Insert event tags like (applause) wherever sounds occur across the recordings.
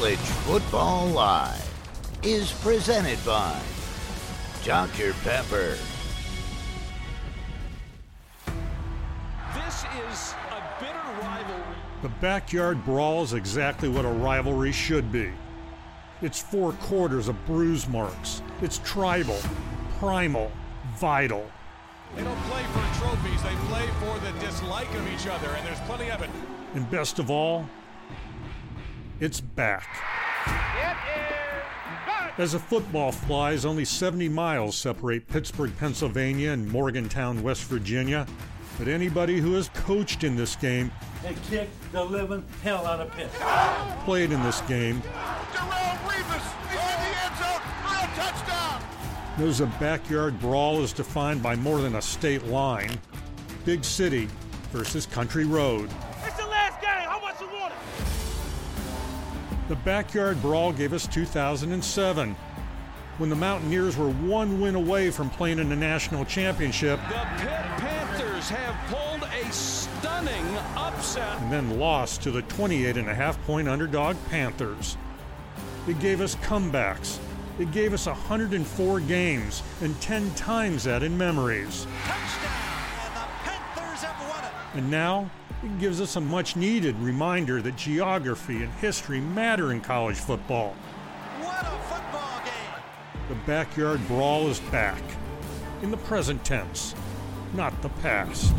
College Football Live is presented by Dr. Pepper. This is a bitter rivalry. The backyard brawl is exactly what a rivalry should be. It's four quarters of bruise marks. It's tribal, primal, vital. They don't play for trophies, they play for the dislike of each other, and there's plenty of it. And best of all, it's back. As a football flies, only 70 miles separate Pittsburgh, Pennsylvania and Morgantown, West Virginia. But anybody who has coached in this game and kicked the living hell out of Pitt. Played in this game. Darrelle Revis is in the end zone for a touchdown. Knows a backyard brawl is defined by more than a state line. Big city versus country road. The backyard brawl gave us 2007 when the Mountaineers were one win away from playing in the national championship. The Pitt Panthers have pulled a stunning upset. And then lost to the 28 and a half point underdog Panthers. It gave us comebacks. It gave us 104 games and 10 times that in memories. Touchdown, and the Panthers have won it. And now it gives us a much needed reminder that geography and history matter in college football. What a football game! The backyard brawl is back. In the present tense, not the past.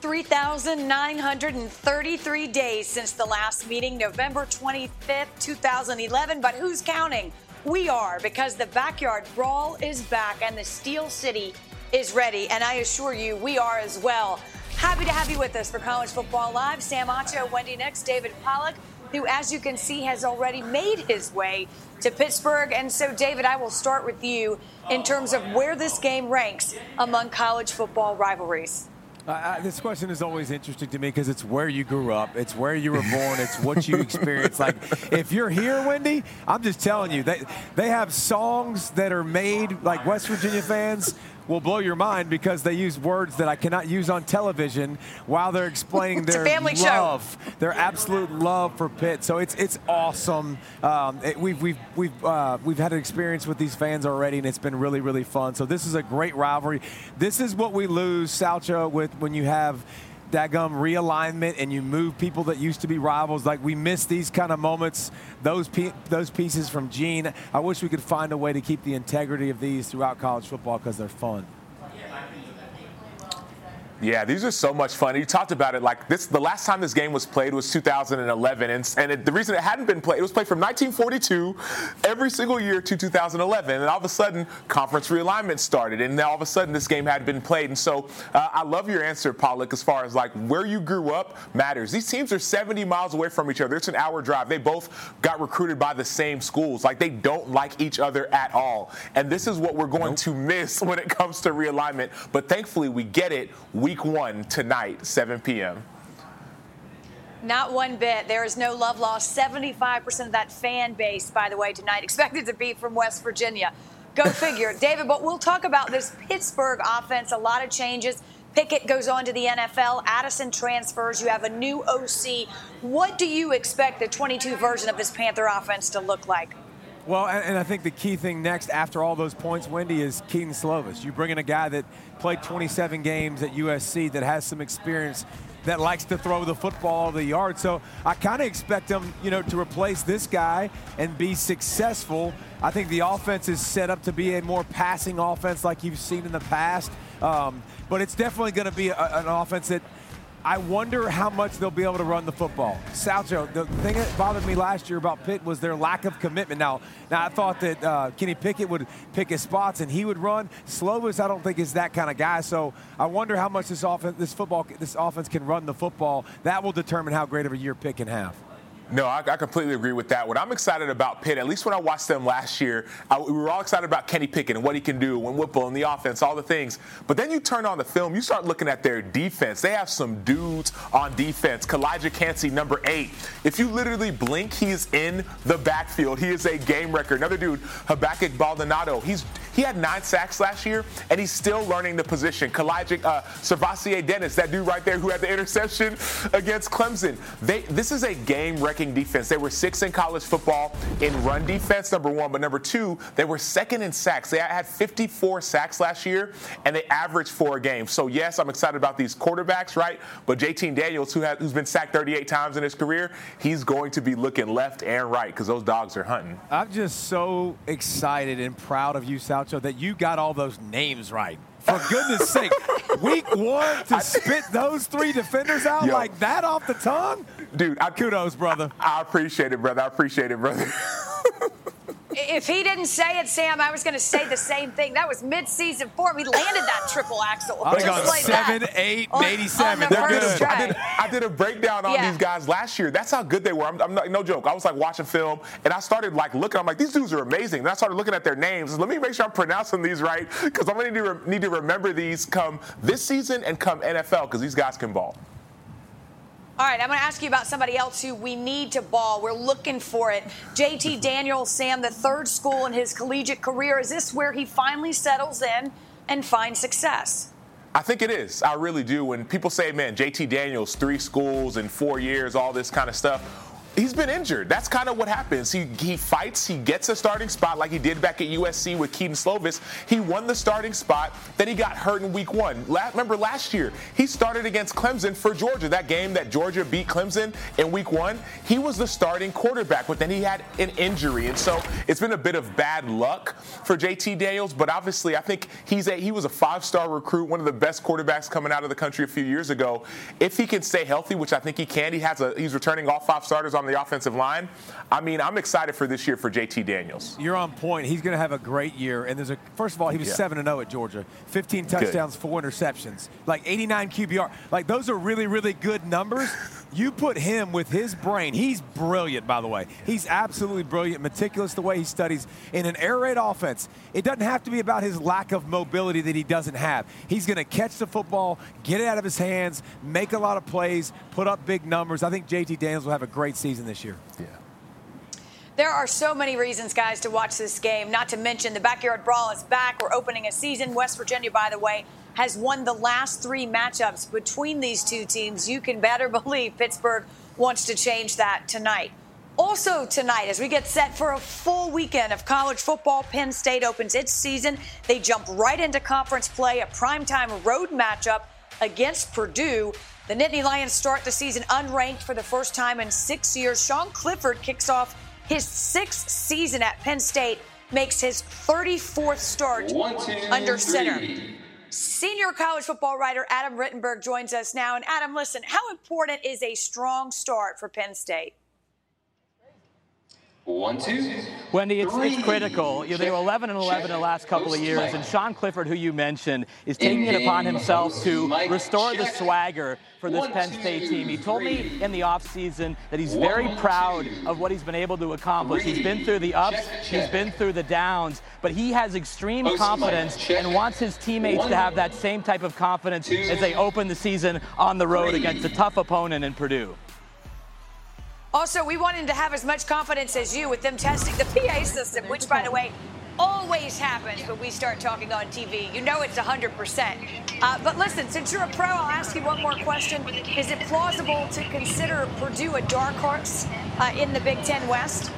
Three thousand nine hundred and thirty-three days since the last meeting, November twenty-fifth, two thousand eleven. But who's counting? We are because the backyard brawl is back and the Steel City is ready. And I assure you, we are as well. Happy to have you with us for College Football Live. Sam Acho, Wendy Nix, David Pollack, who, as you can see, has already made his way to Pittsburgh. And so, David, I will start with you in terms of where this game ranks among college football rivalries. Uh, this question is always interesting to me because it's where you grew up, it's where you were born, it's what you experienced. Like, if you're here, Wendy, I'm just telling you, they they have songs that are made like West Virginia fans will blow your mind because they use words that I cannot use on television while they're explaining (laughs) their love, show. their absolute love for Pitt. So it's it's awesome. Um, it, we've we've we've uh, we've had an experience with these fans already, and it's been really really fun. So this is a great rivalry. This is what we lose, Salcho, with when you have daggum realignment and you move people that used to be rivals. Like we miss these kind of moments, those pe- those pieces from Gene. I wish we could find a way to keep the integrity of these throughout college football because they're fun. Yeah, these are so much fun. You talked about it like this. The last time this game was played was 2011, and, and it, the reason it hadn't been played, it was played from 1942 every single year to 2011, and all of a sudden conference realignment started, and now all of a sudden this game had been played. And so uh, I love your answer, Pollack, as far as like where you grew up matters. These teams are 70 miles away from each other. It's an hour drive. They both got recruited by the same schools. Like they don't like each other at all, and this is what we're going nope. to miss when it comes to realignment. But thankfully, we get it week one tonight, 7 p.m. Not one bit. There is no love lost. 75% of that fan base, by the way, tonight (laughs) expected to be from West Virginia. Go (laughs) figure. David, but we'll talk about this Pittsburgh offense. A lot of changes. Pickett goes on to the NFL. Addison transfers. You have a new OC. What do you expect the 22 version of this Panther offense to look like? Well, and, I think the key thing next after all those points, Wendy, is Kedon Slovis. You bring in a guy that played 27 games at USC that has some experience that likes to throw the football the yard. So I kind of expect him, you know, to replace this guy and be successful. I think the offense is set up to be a more passing offense like you've seen in the past. Um, but it's definitely going to be a, an offense that – I wonder how much they'll be able to run the football. Salcho, the thing that bothered me last year about Pitt was their lack of commitment. Now, now I thought that uh, Kenny Pickett would pick his spots and he would run. Slovis, I don't think is that kind of guy. So I wonder how much this offense, this football, this offense can run the football. That will determine how great of a year Pitt can have. No, I, I, completely agree with that. What I'm excited about Pitt, at least when I watched them last year, I, we were all excited about Kenny Pickett and what he can do, and Whipple and the offense, all the things. But then you turn on the film, you start looking at their defense. They have some dudes on defense. Calijah Kancey, number eight. If you literally blink, he's in the backfield. He is a game record. Another dude, Habakkuk Baldonado. He's He had nine sacks last year, and he's still learning the position. Kalijah uh, SirVocea Dennis, that dude right there who had the interception against Clemson. They, this is a game-wrecking defense. They were six in college football in run defense, number one, but number two, they were second in sacks. They had 54 sacks last year, and they averaged four a game. So yes, I'm excited about these quarterbacks, right? But JT Daniels, who has, who's been sacked 38 times in his career, he's going to be looking left and right because those dogs are hunting. I'm just so excited and proud of you, Salcho, that you got all those names right. For goodness (laughs) sake, week one to spit those three defenders out Yo. like that off the tongue? Dude, I, Kudos, brother. I appreciate it, brother. I appreciate it, brother. If he didn't say it, Sam, I was going to say the same thing. That was mid-season form. He landed that triple axel. I think just on like seven, that. eight, On- maybe seven. on the They're first good. I did, I did a breakdown on Yeah. these guys last year. That's how good they were. I'm, I'm not, no joke. I was like watching film, and I started like looking. I'm like, these dudes are amazing. And I started looking at their names. Let me make sure I'm pronouncing these right, because I'm gonna to re- need to remember these come this season and come NFL, because these guys can ball. All right, I'm going to ask you about somebody else who we need to ball. We're looking for it. JT (laughs) Daniels, Sam, the third school in his collegiate career. Is this where he finally settles in and finds success? I think it is. I really do. When people say, man, JT Daniels, three schools in four years, all this kind of stuff. He's been injured. That's kind of what happens. He he fights, he gets a starting spot like he did back at USC with Kedon Slovis. He won the starting spot, then he got hurt in week one. La- remember last year, he started against Clemson for Georgia. That game that Georgia beat Clemson in week one, he was the starting quarterback, but then he had an injury. And so it's been a bit of bad luck for JT Daniels, but obviously I think he's a he was a five-star recruit, one of the best quarterbacks coming out of the country a few years ago. If he can stay healthy, which I think he can, he has a he's returning all five starters on the offensive line. I mean, I'm excited for this year for JT Daniels. You're on point. He's going to have a great year. And there's a first of all, he was seven and zero at Georgia, 15 touchdowns, four interceptions, like 89 QBR. Like those are really, really good numbers. You put him with his brain. He's brilliant, by the way. He's absolutely brilliant, meticulous the way he studies in an air raid offense. It doesn't have to be about his lack of mobility that he doesn't have. He's going to catch the football, get it out of his hands, make a lot of plays, put up big numbers. I think JT Daniels will have a great season this year. Yeah. There are so many reasons, guys, to watch this game. Not to mention the backyard brawl is back. We're opening a season. West Virginia, by the way, has won the last three matchups between these two teams. You can better (laughs) believe Pittsburgh wants to change that tonight. Also, tonight, as we get set for a full weekend of college football, Penn State opens its season. They jump right into conference play, a primetime road matchup against Purdue. The Nittany Lions start the season unranked for the first time in six years. Sean Clifford kicks off his sixth season at Penn State, makes his 34th start under center. Senior college football writer Adam Rittenberg joins us now. And Adam, listen, how important is a strong start for Penn State? One, two. Wendy, it's, it's critical. You know, they were 11 and 11 in the last couple of Check. years, and Sean Clifford, who you mentioned, is taking it upon himself to Mike restore the swagger for this Penn State team. He told me in the offseason that he's very proud of what he's been able to accomplish. He's been through the ups, he's been through the downs, but he has extreme confidence and wants his teammates to have that same type of confidence as they open the season on the road against a tough opponent in Purdue. Also, we want him to have as much confidence as you with them testing the PA system, which, by the way, always happens when we start talking on TV. You know it's 100%. Uh, but listen, since you're a pro, I'll ask you one more question. Is it plausible to consider Purdue a dark horse uh, in the Big Ten West?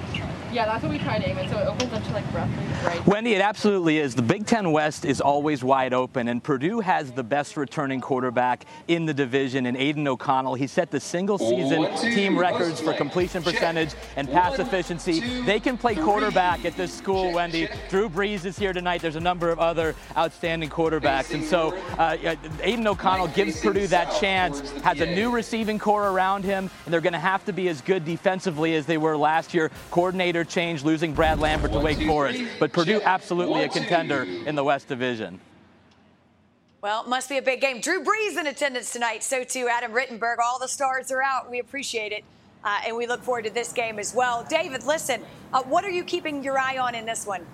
Yeah, that's what we try to aim it. So it opens up to like roughly right. Wendy, it absolutely is. The Big Ten West is always wide open, and Purdue has the best returning quarterback in the division in Aidan O'Connell. He set the single season One, two, team records for Check. completion percentage and pass One, efficiency. two, They can play three. quarterback at this school, Check, Wendy. check. Drew Brees is here tonight. There's a number of other outstanding quarterbacks, and so uh, Aidan O'Connell Mike gives facing Purdue that chance, towards the has a new receiving core around him, and they're going to have to be as good defensively as they were last year. Coordinator change, losing Brad Lambert to Wake Forest, but Purdue absolutely a contender in the West Division. Well, must be a big game. Drew Brees in attendance tonight. So too Adam Rittenberg. All the stars are out. We appreciate it. Uh, and we look forward to this game as well. David, listen, uh, what are you keeping your eye on in this one?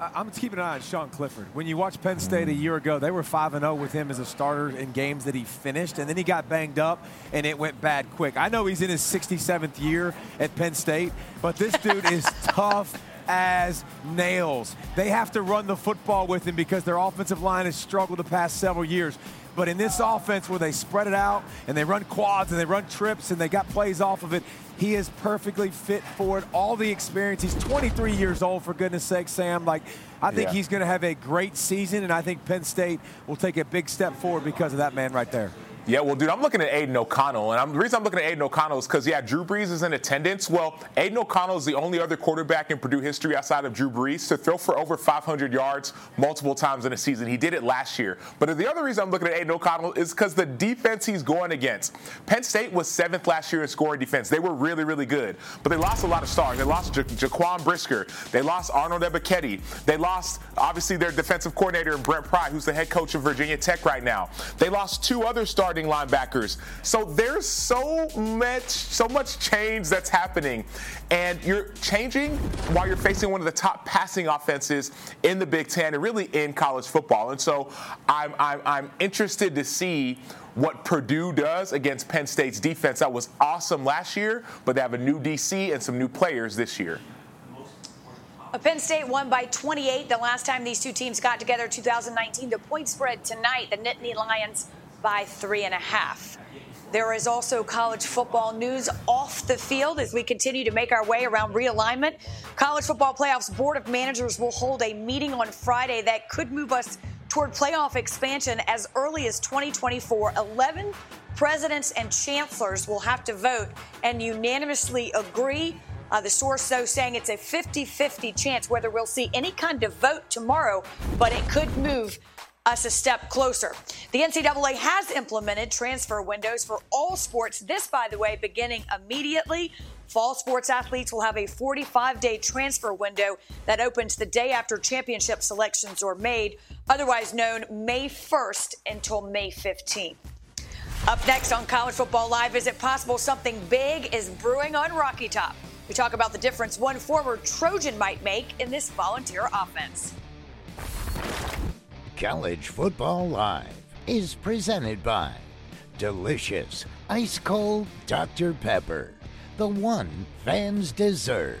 I'm keeping an eye on Sean Clifford. When you watch Penn State a year ago, they were 5 0 with him as a starter in games that he finished, and then he got banged up and it went bad quick. I know he's in his 67th year at Penn State, but this dude is (laughs) tough as nails. They have to run the football with him because their offensive line has struggled the past several years. But in this offense where they spread it out and they run quads and they run trips and they got plays off of it, he is perfectly fit for it. All the experience. He's 23 years old, for goodness sake, Sam. Like, I think Yeah. he's going to have a great season, and I think Penn State will take a big step forward because of that man right there. Yeah, well, dude, I'm looking at Aidan O'Connell, and I'm, the reason I'm looking at Aidan O'Connell is because, yeah, Drew Brees is in attendance. Well, Aidan O'Connell is the only other quarterback in Purdue history outside of Drew Brees to throw for over 500 yards multiple times in a season. He did it last year. But the other reason I'm looking at Aidan O'Connell is because the defense he's going against. Penn State was seventh last year in scoring defense. They were really, really good, but they lost a lot of stars. They lost ja- Jaquan Brisker. They lost Arnold Ebiketie. They lost, obviously, their defensive coordinator, Brent Pry, who's the head coach of Virginia Tech right now. They lost two other starting linebackers. So there's so much, so much change that's happening, and you're changing while you're facing one of the top passing offenses in the Big Ten and really in college football. And so I'm, I'm, I'm interested to see what Purdue does against Penn State's defense. That was awesome last year, but they have a new DC and some new players this year. Penn State won by 28 the last time these two teams got together, 2019. The point spread tonight, the Nittany Lions by three and a half. There is also college football news off the field as we continue to make our way around realignment. College Football Playoffs Board of Managers will hold a meeting on Friday that could move us toward playoff expansion as early as 2024. 11 presidents and chancellors will have to vote and unanimously agree. Uh, the source, though, saying it's a 50 50 chance whether we'll see any kind of vote tomorrow, but it could move us a step closer. The NCAA has implemented transfer windows for all sports. This, by the way, beginning immediately. Fall sports athletes will have a 45 day transfer window that opens the day after championship selections are made, otherwise known May 1st until May 15th. Up next on College Football Live, is it possible something big is brewing on Rocky Top? We talk about the difference one former Trojan might make in this volunteer offense. College Football Live is presented by delicious ice cold Dr. Pepper, the one fans deserve.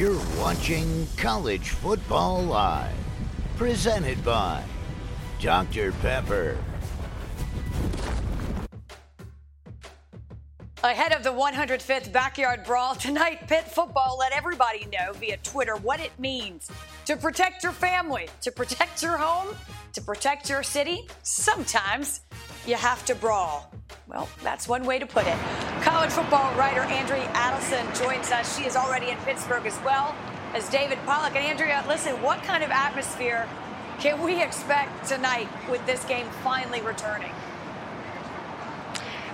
You're watching College Football Live, presented by Dr. Pepper. Ahead of the 105th Backyard Brawl tonight, Pitt football let everybody know via Twitter what it means to protect your family, to protect your home, to protect your city. Sometimes you have to brawl. Well, that's one way to put it. College football writer Andrea Adelson joins us. She is already in Pittsburgh as well as David Pollack. And Andrea, listen, what kind of atmosphere can we expect tonight with this game finally returning?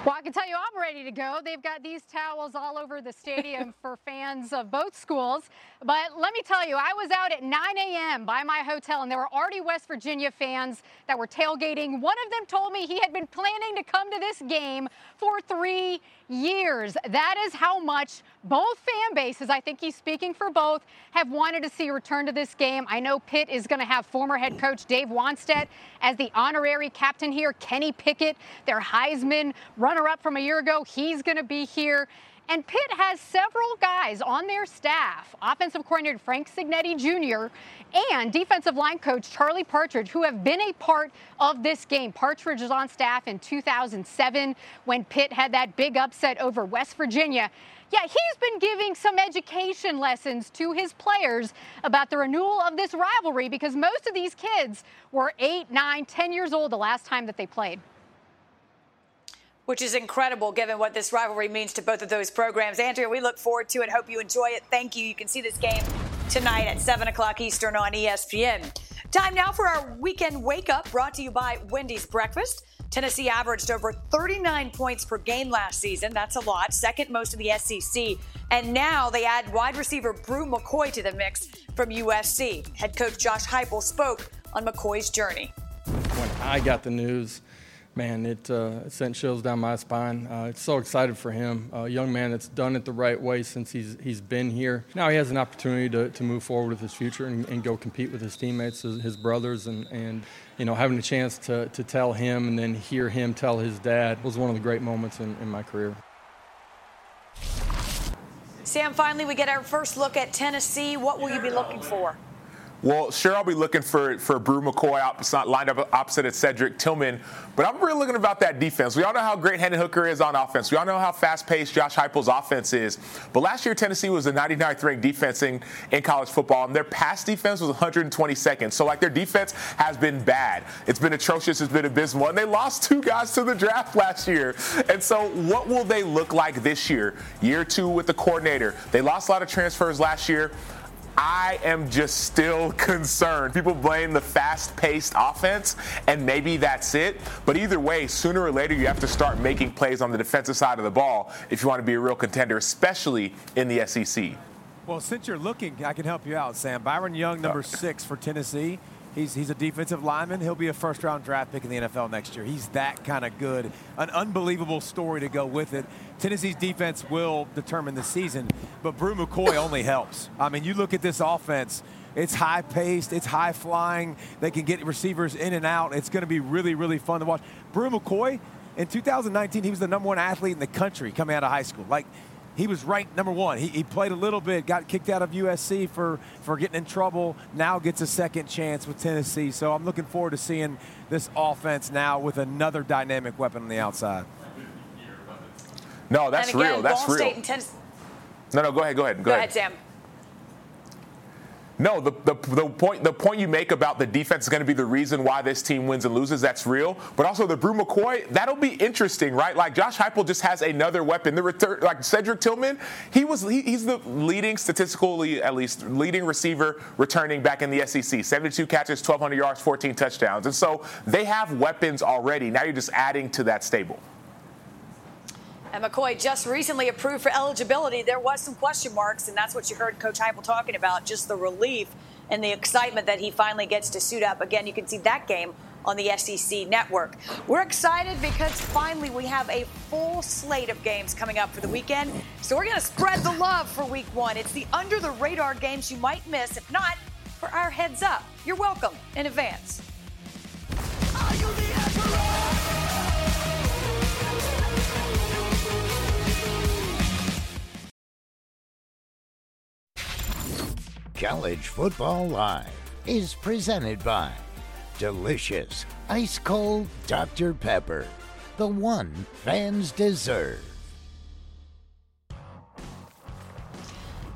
Well, I can tell you I'm ready to go. They've got these towels all over the stadium (laughs) for fans of both schools. But let me tell you, I was out at 9 a.m. by my hotel, and there were already West Virginia fans that were tailgating. One of them told me he had been planning to come to this game for three years. That is how much both fan bases, I think he's speaking for both, have wanted to see return to this game. I know Pitt is going to have former head coach Dave Wannstedt as the honorary captain here. Kenny Pickett, their Heisman runner up from a year ago, he's going to be here. And Pitt has several guys on their staff, offensive coordinator Frank Cignetti Jr. and defensive line coach Charlie Partridge, who have been a part of this game. Partridge was on staff in 2007 when Pitt had that big upset over West Virginia. Yeah, he's been giving some education lessons to his players about the renewal of this rivalry because most of these kids were eight, nine, ten years old the last time that they played which is incredible given what this rivalry means to both of those programs. Andrea, we look forward to it. Hope you enjoy it. Thank you. You can see this game tonight at 7 o'clock Eastern on ESPN. Time now for our weekend wake up brought to you by Wendy's Breakfast. Tennessee averaged over 39 points per game last season. That's a lot, second most in the SEC. And now they add wide receiver Bru McCoy to the mix from USC. Head coach Josh Heupel spoke on McCoy's journey. When I got the news, man, it, uh, sent chills down my spine. Uh, it's so excited for him. A young man that's done it the right way since he's, he's been here. Now he has an opportunity to, to move forward with his future and, and go compete with his teammates, his, his brothers, and, and you know, having a chance to, to tell him and then hear him tell his dad was one of the great moments in, in my career. Sam, finally, we get our first look at Tennessee. What will you be looking for? Well, sure, I'll be looking for for Bru McCoy opposite, lined up opposite of Cedric Tillman, but I'm really looking about that defense. We all know how great Hendon Hooker is on offense. We all know how fast-paced Josh Heupel's offense is. But last year, Tennessee was the 99th ranked defense in, in college football, and their pass defense was 122nd. So, like, their defense has been bad. It's been atrocious. It's been abysmal, and they lost two guys to the draft last year. And so, what will they look like this year? Year two with the coordinator. They lost a lot of transfers last year. I am just still (laughs) concerned. People blame the fast paced offense, and maybe that's it. But either way, sooner or later, you have to start making plays on the defensive side of the ball if you want to be a real contender, especially in the SEC. Well, since you're looking, I can help you out, Sam. Byron Young, number uh, six for Tennessee. He's, he's a defensive lineman. He'll be a first round draft pick in the NFL next year. He's that kind of good. An unbelievable story to go with it. Tennessee's defense will determine the season, but Bru McCoy (laughs) only helps. I mean, you look at this offense. It's high paced, it's high flying. They can get receivers in and out. It's going to be really, really fun to watch. Bru McCoy, in 2019, he was the number one athlete in the country coming out of high school. Like, he was ranked number one. He, he, played a little bit, got kicked out of USC for, for getting in trouble, now gets a second chance with Tennessee. So I'm looking forward to seeing this offense now with another dynamic weapon on the outside. No, that's again, real. That's Ball real. State and Tennessee. No, no, go ahead. Go ahead. Go, Go ahead. ahead, Sam. No, the, the, the, point the point you make about the defense is going to be the reason why this team wins and loses. That's real. But also the Bru McCoy, that'll be interesting, right? Like Josh Heupel just has another weapon. The return, like Cedric Tillman, he was he, he's the leading statistically at least leading receiver returning back in the SEC. 72 catches, 1,200 yards, 14 touchdowns, and so they have weapons already. Now you're just adding to that stable. And McCoy just recently approved for eligibility. There was some question marks, and that's what you heard Coach Heupel talking about, just the relief and the excitement that he finally gets to suit up. Again, you can see that game on the SEC network. We're excited because finally we have a full slate of games coming up for the weekend. So we're going to spread the love for week one. It's the under the radar games you might miss. If not, for our heads up. You're welcome in advance. College Football Live is presented by delicious ice cold Dr. Pepper, the one fans deserve.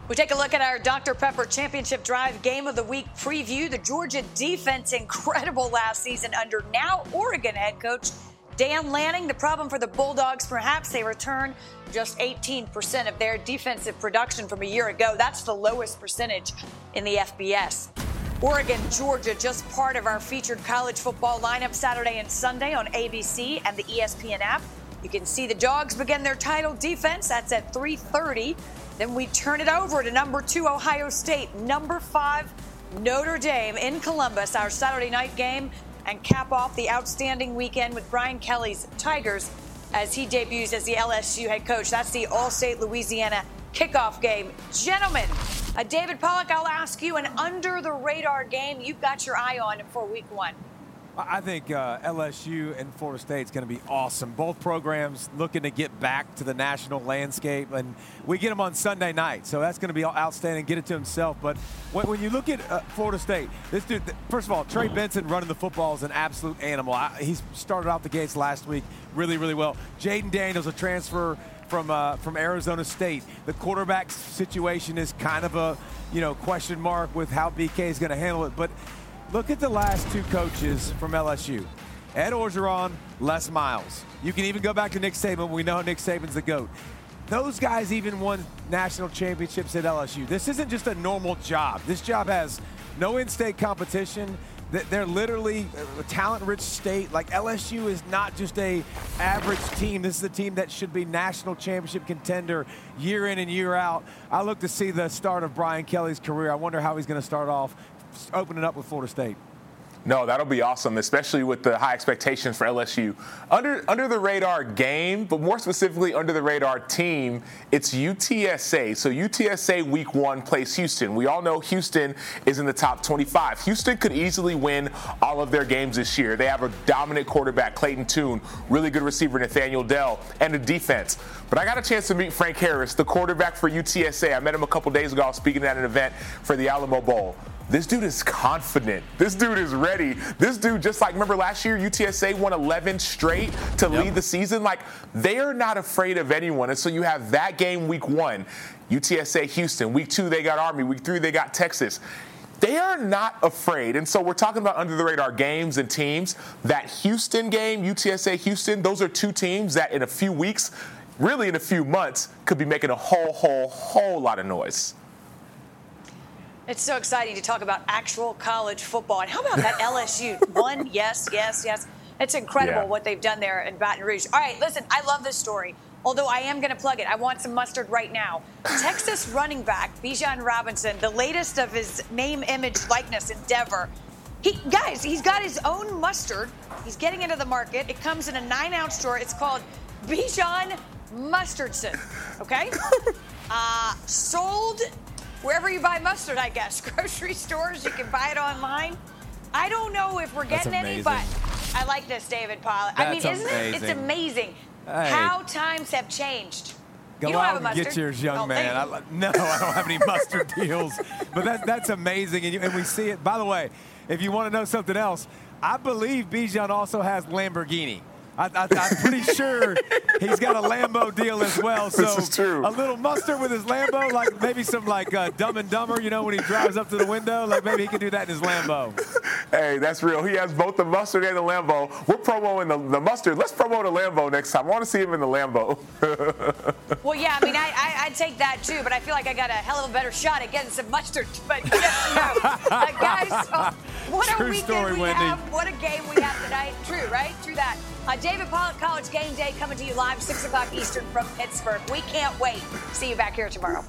We take a look at our Dr. Pepper Championship Drive Game of the Week preview. The Georgia defense incredible last season under now Oregon head coach Dan Lanning. The problem for the Bulldogs, perhaps they return just 18% of their defensive production from a year ago. That's the lowest percentage in the FBS. Oregon, Georgia, just part of our featured college football lineup Saturday and Sunday on ABC and the ESPN app. You can see the Dogs begin their title defense. That's at 3:30. Then we turn it over to number two Ohio State, number five Notre Dame in Columbus, our Saturday night game, and cap off the outstanding weekend with Brian Kelly's Tigers as he debuts as the LSU head coach. That's the All-State Louisiana kickoff game. Gentlemen, uh, David Pollack, I'll ask you an under the radar game you've got your eye on for week one. I think uh, LSU and Florida State is going to be awesome. Both programs looking to get back to the national landscape, and we get them on Sunday night, so that's going to be outstanding. Get it to himself. But when, when you look at uh, Florida State, this dude, first of all, Trey Benson running the football is an absolute animal. I, he's started out the gates last week really, really well. Jayden Daniels, a transfer from uh, from Arizona State. The quarterback situation is kind of a you know question mark with how BK is going to handle it, but Look at the last two coaches from LSU. Ed Orgeron, Les Miles. You can even go back to Nick Saban. We know Nick Saban's the GOAT. those guys even won national championships at LSU. This isn't just a normal job. This job has no in-state competition. They're literally a talent-rich state. Like LSU is not just a average team. This is a team that should be national championship contender year in and year out. I look to see the start of Brian Kelly's career. I wonder how he's going to start off opening up with Florida State. No, that'll be awesome, especially with the high expectations for LSU. Under under the radar game, but more specifically under the radar team, it's UTSA. So UTSA week one plays Houston. We all know Houston is in the top 25. Houston could easily win all of their games this year. They have a dominant quarterback, Clayton Tune, really good receiver, Nathaniel Dell, and a defense. But I got a chance to meet Frank Harris, the quarterback for UTSA. I met him a couple days ago. I was speaking at an event for the Alamo Bowl. This dude is confident. This dude is ready. This dude, just like remember last year, UTSA won 11 straight to yep. lead the season. Like they are not afraid of anyone. And so you have that game week one, UTSA Houston. Week two, they got Army. Week three, they got Texas. They are not afraid. And so we're talking about under the radar games and teams. That Houston game, UTSA Houston, those are two teams that in a few weeks, really in a few months, could be making a whole, whole, whole lot of noise. It's so exciting to talk about actual college football. And how about that LSU? (laughs) One, yes, yes, yes. It's incredible yeah. what they've done there in Baton Rouge. All right, listen, I love this story. Although I am going to plug it, I want some mustard right now. Texas (laughs) running back Bijan Robinson, the latest of his name, image, likeness endeavor. He, guys, he's got his own mustard. He's getting into the market. It comes in a nine-ounce store. It's called Bijan Mustardson. Okay, (laughs) uh, sold wherever you buy mustard, I guess. (laughs) Grocery stores, you can buy it online. I don't know if we're getting any, but I like this, David Pollack. I mean, isn't amazing. it? It's amazing hey. how times have changed. Go you don't out have a mustard. get yours, young oh, man. I, no, I don't have any (laughs) mustard deals. But that, that's amazing. And, you, and we see it. By the way, if you want to know something else, I believe Bijan also has Lamborghini. I, am pretty sure he's got a Lambo deal as well. So this is true. A little mustard with his Lambo, like maybe some like uh, Dumb and Dumber, you know, when he drives up to the window, like maybe he can do that in his Lambo. Hey, that's real. He has both the mustard and the Lambo. We're promoting the, the mustard. Let's promote a Lambo next time. I want to see him in the Lambo. (laughs) well, yeah, I mean, I, I, would take that too, but I feel like I got a hell of a better shot at getting some mustard. But yes, no. uh, guys, uh, what True a weekend story, we Wendy. have. What a game we have tonight. True, right? True that. Uh, David Pollack, College Game Day, coming to you live 6 o'clock Eastern from Pittsburgh. We can't wait. See you back here tomorrow.